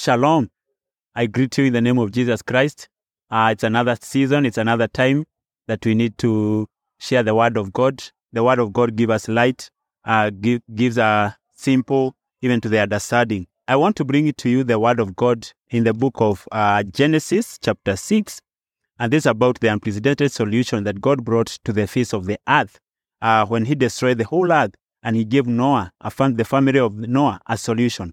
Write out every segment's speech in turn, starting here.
Shalom. I greet you in the name of Jesus Christ. Uh, it's another season, it's another time that we need to share the word of God. The word of God gives us light, uh, give, gives a simple, even to the understanding. I want to bring it to you, the word of God in the book of uh, Genesis, chapter 6. And this is about the unprecedented solution that God brought to the face of the earth uh, when he destroyed the whole earth and he gave Noah, a fam- the family of Noah, a solution.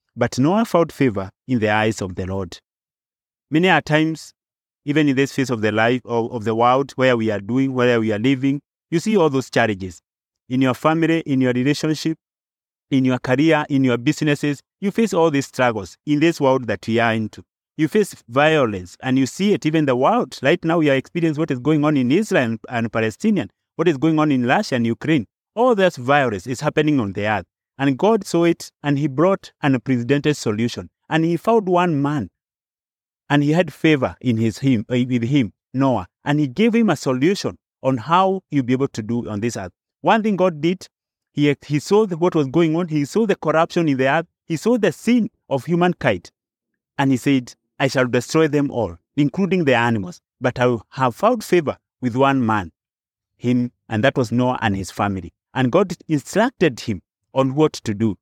but Noah found favor in the eyes of the Lord. Many are times, even in this phase of the life of, of the world where we are doing, where we are living, you see all those challenges. In your family, in your relationship, in your career, in your businesses, you face all these struggles in this world that we are into. You face violence and you see it even the world. Right now, we are experiencing what is going on in Israel and Palestinian, what is going on in Russia and Ukraine. All this violence is happening on the earth. And God saw it and he brought an unprecedented solution. And he found one man and he had favor in his him uh, with him, Noah, and he gave him a solution on how you'll be able to do on this earth. One thing God did, he, he saw what was going on, he saw the corruption in the earth, he saw the sin of humankind, and he said, I shall destroy them all, including the animals, but I will have found favor with one man, him, and that was Noah and his family. And God instructed him on what to do.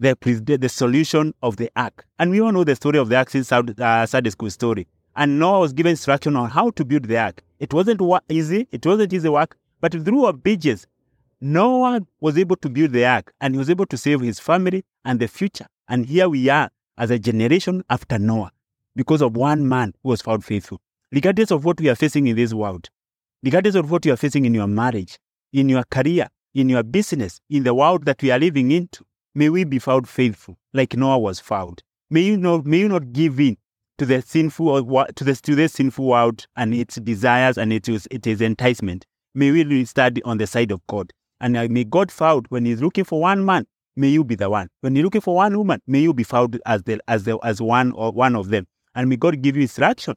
The, the solution of the ark. And we all know the story of the ark since uh, school story. And Noah was given instruction on how to build the ark. It wasn't easy, it wasn't easy work, but through obedience, Noah was able to build the ark and he was able to save his family and the future. And here we are as a generation after Noah because of one man who was found faithful. Regardless of what we are facing in this world, regardless of what you are facing in your marriage, in your career, in your business, in the world that we are living into, may we be found faithful like Noah was found. May you not, may you not give in to the sinful to the to the sinful world and its desires and its its enticement. May we study on the side of God. And uh, may God found when He's looking for one man, may you be the one. When you're looking for one woman, may you be found as the as the as one or one of them. And may God give you instruction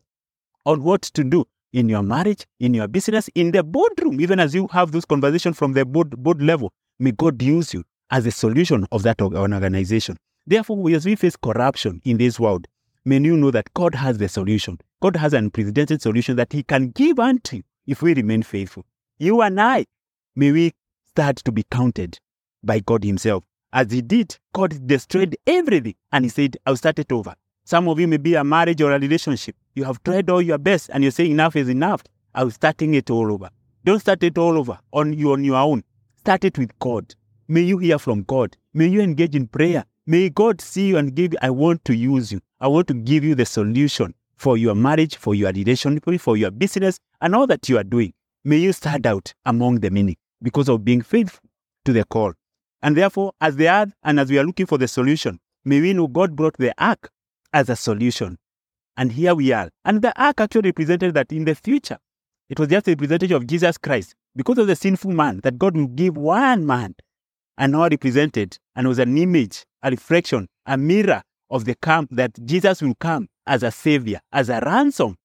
on what to do in your marriage, in your business, in the boardroom, even as you have those conversations from the board, board level. May God use you as a solution of that organization. Therefore, as we face corruption in this world, may you know that God has the solution. God has an unprecedented solution that He can give unto you if we remain faithful. You and I, may we start to be counted by God Himself. As He did, God destroyed everything and He said, I'll start it over. Some of you may be a marriage or a relationship. You have tried all your best and you say enough is enough. I'm starting it all over. Don't start it all over on you on your own. Start it with God. May you hear from God. May you engage in prayer. May God see you and give you, I want to use you. I want to give you the solution for your marriage, for your relationship, for your business, and all that you are doing. May you stand out among the many because of being faithful to the call. And therefore, as the earth and as we are looking for the solution, may we know God brought the ark as a solution. And here we are. And the ark actually represented that in the future, it was just a representation of Jesus Christ. Because of the sinful man, that God will give one man. And now represented, and was an image, a reflection, a mirror of the come that Jesus will come as a savior, as a ransom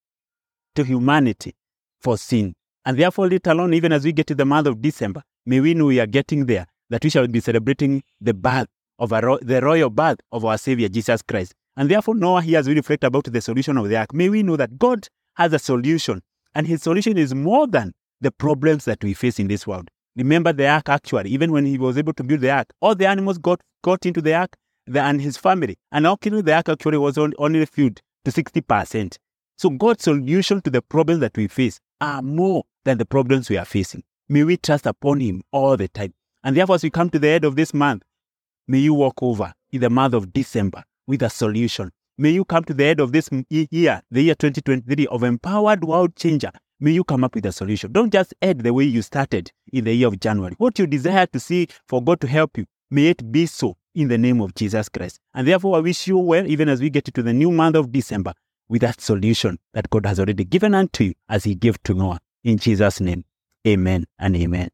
to humanity for sin. And therefore, later alone, even as we get to the month of December, may we know we are getting there, that we shall be celebrating the birth of ro- the royal birth of our Savior, Jesus Christ. And therefore, Noah here has really reflected about the solution of the ark. May we know that God has a solution, and his solution is more than the problems that we face in this world. Remember the ark actually, even when he was able to build the ark, all the animals got, got into the ark the, and his family. And actually, the ark actually was on, only filled to 60%. So God's solution to the problems that we face are more than the problems we are facing. May we trust upon him all the time. And therefore, as we come to the end of this month, may you walk over in the month of December with a solution. May you come to the end of this year, the year 2023 of empowered world changer. May you come up with a solution. Don't just end the way you started in the year of January. What you desire to see for God to help you, May it be so in the name of Jesus Christ. And therefore, I wish you well, even as we get into the new month of December, with that solution that God has already given unto you as He gave to Noah. In Jesus' name, amen and amen.